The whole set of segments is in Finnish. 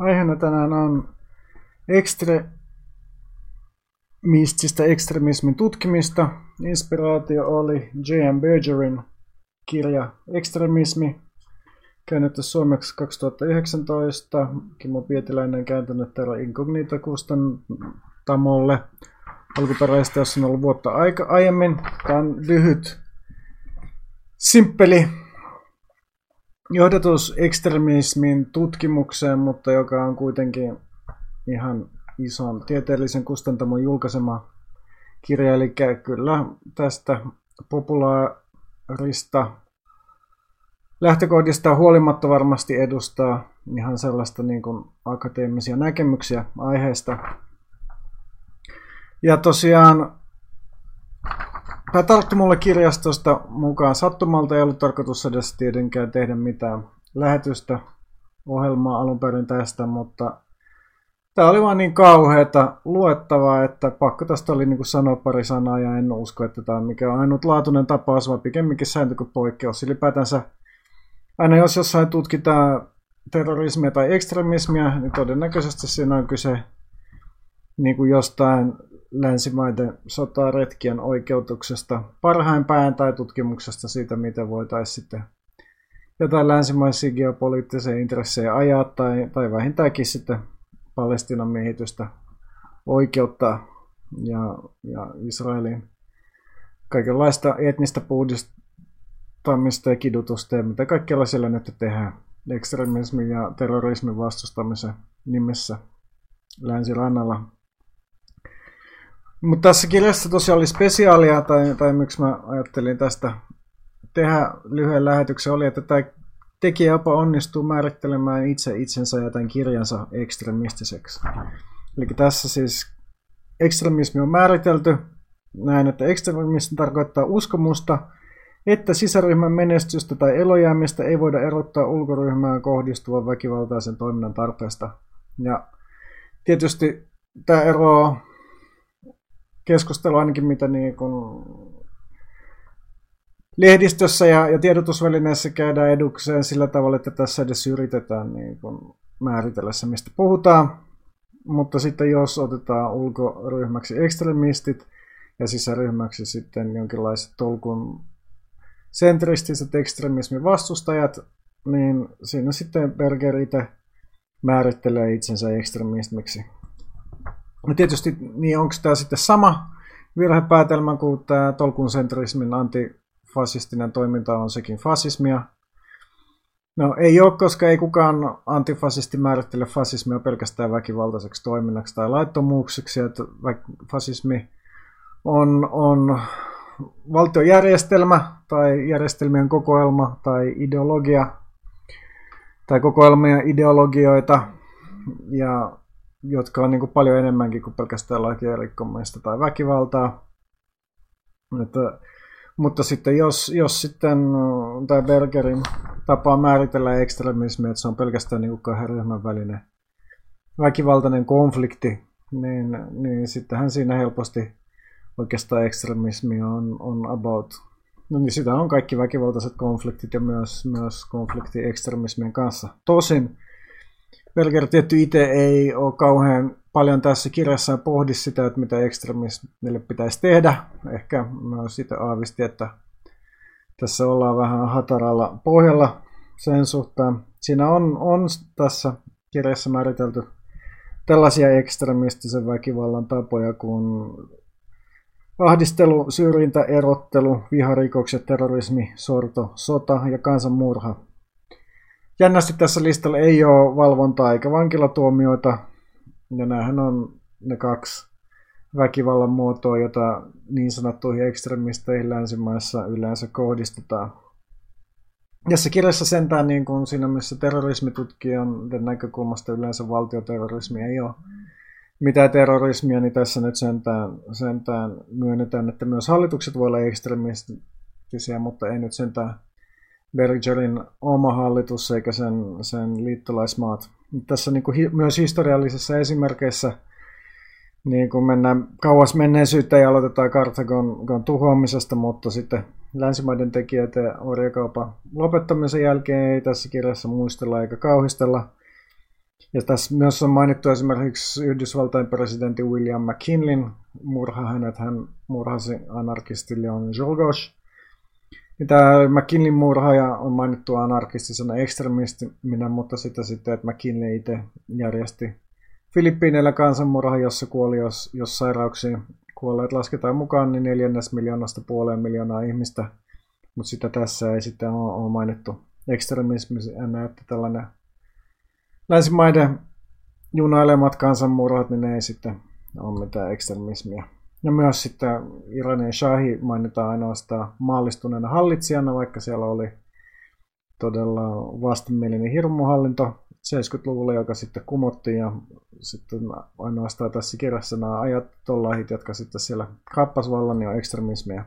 Aiheena tänään on ekstremististä ekstremismin tutkimista. Inspiraatio oli J.M. Bergerin kirja Ekstremismi, käännetty suomeksi 2019. Kimmo Pietiläinen kääntänyt täällä Incognita kustantamolle. Alkuperäistä, jos on ollut vuotta aika aiemmin. Tämä on lyhyt, simppeli johdatus ekstremismin tutkimukseen, mutta joka on kuitenkin ihan ison tieteellisen kustantamon julkaisema kirja. Eli kyllä tästä populaarista lähtökohdista huolimatta varmasti edustaa ihan sellaista niin kuin akateemisia näkemyksiä aiheesta. Ja tosiaan Tämä tarttui mulle kirjastosta mukaan sattumalta, ei ollut tarkoitus edes tietenkään tehdä mitään lähetystä ohjelmaa alun perin tästä, mutta tämä oli vaan niin kauheata luettavaa, että pakko tästä oli niin sanoa pari sanaa ja en usko, että tämä on mikään ainutlaatuinen tapaus, vaan pikemminkin sääntö kuin poikkeus. Ylipäätänsä aina jos jossain tutkitaan terrorismia tai ekstremismia, niin todennäköisesti siinä on kyse niin kuin jostain länsimaiden sotaretkien oikeutuksesta parhain tai tutkimuksesta siitä, miten voitaisiin sitten jotain länsimaisia geopoliittisia intressejä ajaa tai, tai vähintäänkin sitten Palestinan miehitystä oikeuttaa. Ja, ja Israelin kaikenlaista etnistä puhdistamista ja kidutusta ja mitä kaikkialla siellä nyt tehdään ekstremismin ja terrorismin vastustamisen nimessä länsirannalla mutta tässä kirjassa tosiaan oli spesiaalia, tai, tai miksi mä ajattelin tästä tehdä lyhyen lähetyksen, oli, että tämä tekijä jopa onnistuu määrittelemään itse itsensä ja tämän kirjansa ekstremistiseksi. Eli tässä siis ekstremismi on määritelty näin, että ekstremismi tarkoittaa uskomusta, että sisäryhmän menestystä tai elojäämistä ei voida erottaa ulkoryhmään kohdistuvan väkivaltaisen toiminnan tarpeesta. Ja tietysti tämä eroaa keskustelu ainakin mitä niin kuin lehdistössä ja, ja tiedotusvälineissä käydään edukseen sillä tavalla, että tässä edes yritetään niin kuin määritellä se, mistä puhutaan. Mutta sitten jos otetaan ulkoryhmäksi ekstremistit ja sisäryhmäksi sitten jonkinlaiset tolkun sentristiset ekstremismin vastustajat, niin siinä sitten Berger itse määrittelee itsensä ekstremismiksi. No tietysti, niin onko tämä sitten sama virhepäätelmä kuin tämä tolkunsentrismin antifasistinen toiminta on sekin fasismia? No ei ole, koska ei kukaan antifasisti määrittele fasismia pelkästään väkivaltaiseksi toiminnaksi tai laittomuuksiksi. Että fasismi on, on valtiojärjestelmä tai järjestelmien kokoelma tai ideologia tai kokoelmia ideologioita. Ja jotka on niin kuin paljon enemmänkin kuin pelkästään lakien rikkomista tai väkivaltaa. Että, mutta sitten jos, jos sitten tämä Bergerin tapaa määritellä ekstremismi, että se on pelkästään niin kahden ryhmän välinen väkivaltainen konflikti, niin, niin sittenhän siinä helposti oikeastaan ekstremismi on, on about, no niin sitä on kaikki väkivaltaiset konfliktit ja myös, myös konflikti ekstremismin kanssa. Tosin Belger tietty itse ei ole kauhean paljon tässä kirjassa pohdi sitä, että mitä ekstremismille pitäisi tehdä. Ehkä mä sitä aavisti, että tässä ollaan vähän hataralla pohjalla sen suhteen. Siinä on, on tässä kirjassa määritelty tällaisia ekstremistisen väkivallan tapoja kuin ahdistelu, syrjintä, erottelu, viharikokset, terrorismi, sorto, sota ja kansanmurha jännästi tässä listalla ei ole valvontaa eikä vankilatuomioita. Ja näähän on ne kaksi väkivallan muotoa, jota niin sanottuihin ekstremisteihin länsimaissa yleensä kohdistetaan. Tässä kirjassa sentään niin kuin siinä, missä terrorismitutkijan näkökulmasta yleensä valtioterrorismi ei ole mitään terrorismia, niin tässä nyt sentään, sentään myönnetään, että myös hallitukset voi olla ekstremistisiä, mutta ei nyt sentään Bergerin oma hallitus eikä sen, sen liittolaismaat. Tässä niin kuin hi, myös historiallisissa esimerkkeissä niin kuin mennään kauas menneisyyttä ja aloitetaan Karthagon tuhoamisesta, mutta sitten länsimaiden tekijät ja orjakaupan lopettamisen jälkeen ei tässä kirjassa muistella eikä kauhistella. Ja tässä myös on mainittu esimerkiksi Yhdysvaltain presidentti William McKinleyn murha. Hänet hän murhasi anarkisti Leon. Tämä McKinleyn murhaaja on mainittu anarkistisena ekstremistinä, mutta sitä sitten, että McKinley itse järjesti Filippiineillä kansanmurha, jossa kuoli, jos, jos sairauksiin kuolleet lasketaan mukaan, niin neljännes miljoonasta puoleen miljoonaa ihmistä. Mutta sitä tässä ei sitten ole, ole mainittu ekstremismi, että tällainen länsimaiden junailemat kansanmurhat, niin ne ei sitten ole mitään ekstremismiä. Ja myös sitten Iranin Shahi mainitaan ainoastaan maallistuneena hallitsijana, vaikka siellä oli todella vastenmielinen hirmuhallinto 70-luvulla, joka sitten kumottiin ja sitten ainoastaan tässä kirjassa nämä ajat tollahit, jotka sitten siellä kappasvallan, on ekstremismiä.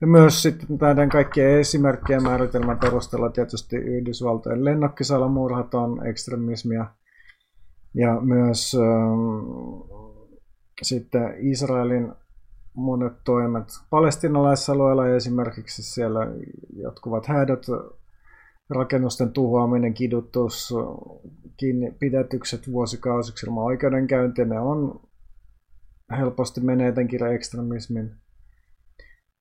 Ja myös sitten näiden kaikkien esimerkkien määritelmän perusteella tietysti Yhdysvaltojen lennokkisalamurhat on ekstremismiä. Ja myös ähm, sitten Israelin monet toimet palestinalaisalueella esimerkiksi siellä jatkuvat häädöt, rakennusten tuhoaminen, kidutus, pidätykset vuosikausiksi ilman oikeudenkäyntiä, ne on helposti menee jotenkin ekstremismin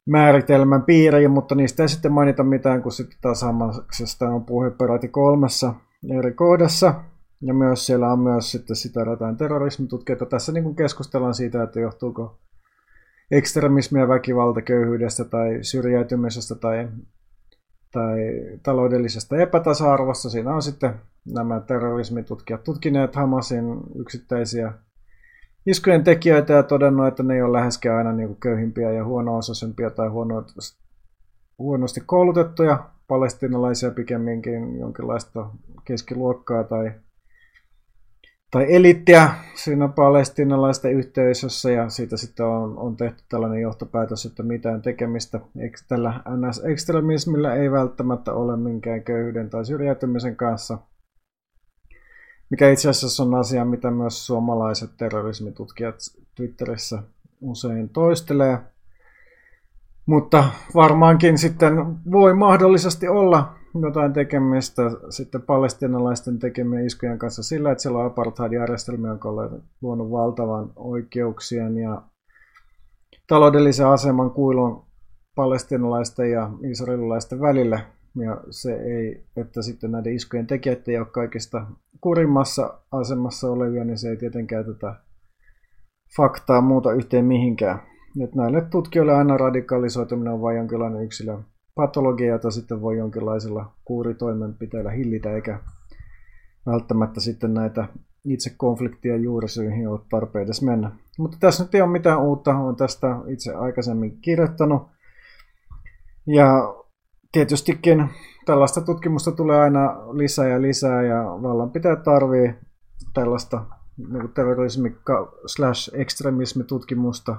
määritelmän piiriin, mutta niistä ei sitten mainita mitään, kun sitten taas Hamaksesta on puhe peräti kolmessa eri kohdassa. Ja myös siellä on myös sitten sitä jotain terrorismitutkijoita. Tässä niin keskustellaan siitä, että johtuuko ekstremismia, väkivalta, köyhyydestä tai syrjäytymisestä tai, tai taloudellisesta epätasa-arvosta. Siinä on sitten nämä terrorismitutkijat tutkineet Hamasin yksittäisiä iskujen tekijöitä ja todennut, että ne ei ole läheskään aina niin köyhimpiä ja huono-osaisempia tai huono, huonosti koulutettuja palestinalaisia pikemminkin jonkinlaista keskiluokkaa tai, tai elittiä siinä palestinalaisten yhteisössä ja siitä sitten on, on tehty tällainen johtopäätös, että mitään tekemistä tällä NS-ekstremismillä ei välttämättä ole minkään köyhyyden tai syrjäytymisen kanssa – mikä itse asiassa on asia, mitä myös suomalaiset terrorismitutkijat Twitterissä usein toistelee. Mutta varmaankin sitten voi mahdollisesti olla jotain tekemistä sitten palestinalaisten tekemien iskujen kanssa sillä, että siellä on apartheid-järjestelmä, joka on luonut valtavan oikeuksien ja taloudellisen aseman kuilun palestinalaisten ja israelilaisten välille. Ja se ei, että sitten näiden iskujen tekijät ei ole kaikista kurimmassa asemassa olevia, niin se ei tietenkään tätä faktaa muuta yhteen mihinkään. Nyt näille tutkijoille aina radikalisoituminen on vain jonkinlainen yksilön patologia, jota sitten voi jonkinlaisilla kuuritoimenpiteillä hillitä, eikä välttämättä sitten näitä itse konfliktien juurisyihin ole tarpeen edes mennä. Mutta tässä nyt ei ole mitään uutta, olen tästä itse aikaisemmin kirjoittanut. Ja tietystikin tällaista tutkimusta tulee aina lisää ja lisää ja vallanpitäjät tarvii tällaista niin terrorismi slash ekstremismitutkimusta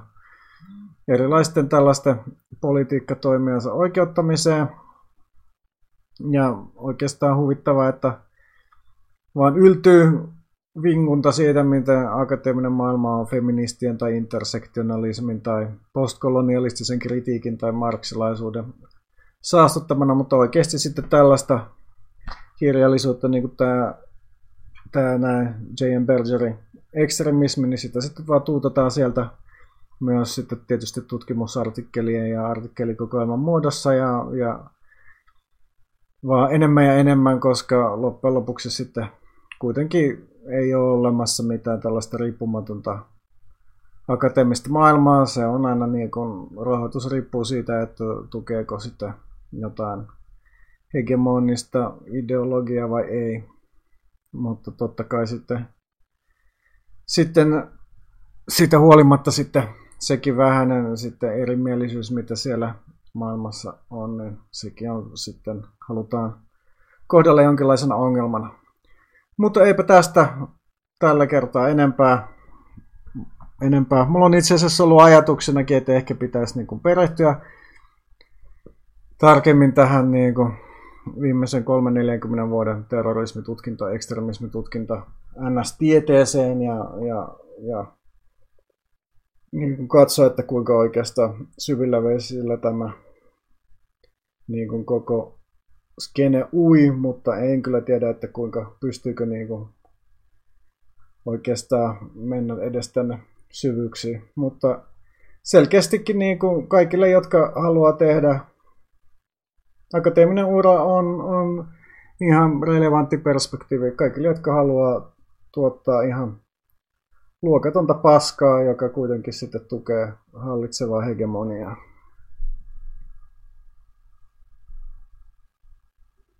erilaisten tällaisten politiikkatoimijansa oikeuttamiseen. Ja oikeastaan huvittavaa, että vaan yltyy vingunta siitä, miten akateeminen maailma on feministien tai intersektionalismin tai postkolonialistisen kritiikin tai marksilaisuuden saastuttamana, mutta oikeasti sitten tällaista kirjallisuutta, niin kuin tämä, tämä näin J.M. Bergerin ekstremismi, niin sitä sitten vaan tuutataan sieltä myös sitten tietysti tutkimusartikkelien ja artikkelikokoelman muodossa ja, ja vaan enemmän ja enemmän, koska loppujen lopuksi sitten kuitenkin ei ole olemassa mitään tällaista riippumatonta akateemista maailmaa. Se on aina niin kuin rahoitus riippuu siitä, että tukeeko sitä jotain hegemonista ideologiaa vai ei. Mutta totta kai sitten, sitten siitä huolimatta sitten sekin vähäinen sitten erimielisyys, mitä siellä maailmassa on, niin sekin on sitten, halutaan kohdalla jonkinlaisena ongelmana. Mutta eipä tästä tällä kertaa enempää. enempää. Mulla on itse asiassa ollut ajatuksenakin, että ehkä pitäisi niin kuin perehtyä tarkemmin tähän niin kuin viimeisen 3-40 vuoden terrorismitutkinta, ekstremismitutkinta NS-tieteeseen ja, ja, ja niin kuin katsoa, että kuinka oikeastaan syvillä vesillä tämä niin kuin koko skene ui, mutta en kyllä tiedä, että kuinka pystyykö niin kuin oikeastaan mennä edes tänne syvyyksiin. Mutta selkeästikin niin kuin kaikille, jotka haluaa tehdä akateeminen ura on, on ihan relevantti perspektiivi kaikille, jotka haluaa tuottaa ihan luokatonta paskaa, joka kuitenkin sitten tukee hallitsevaa hegemoniaa.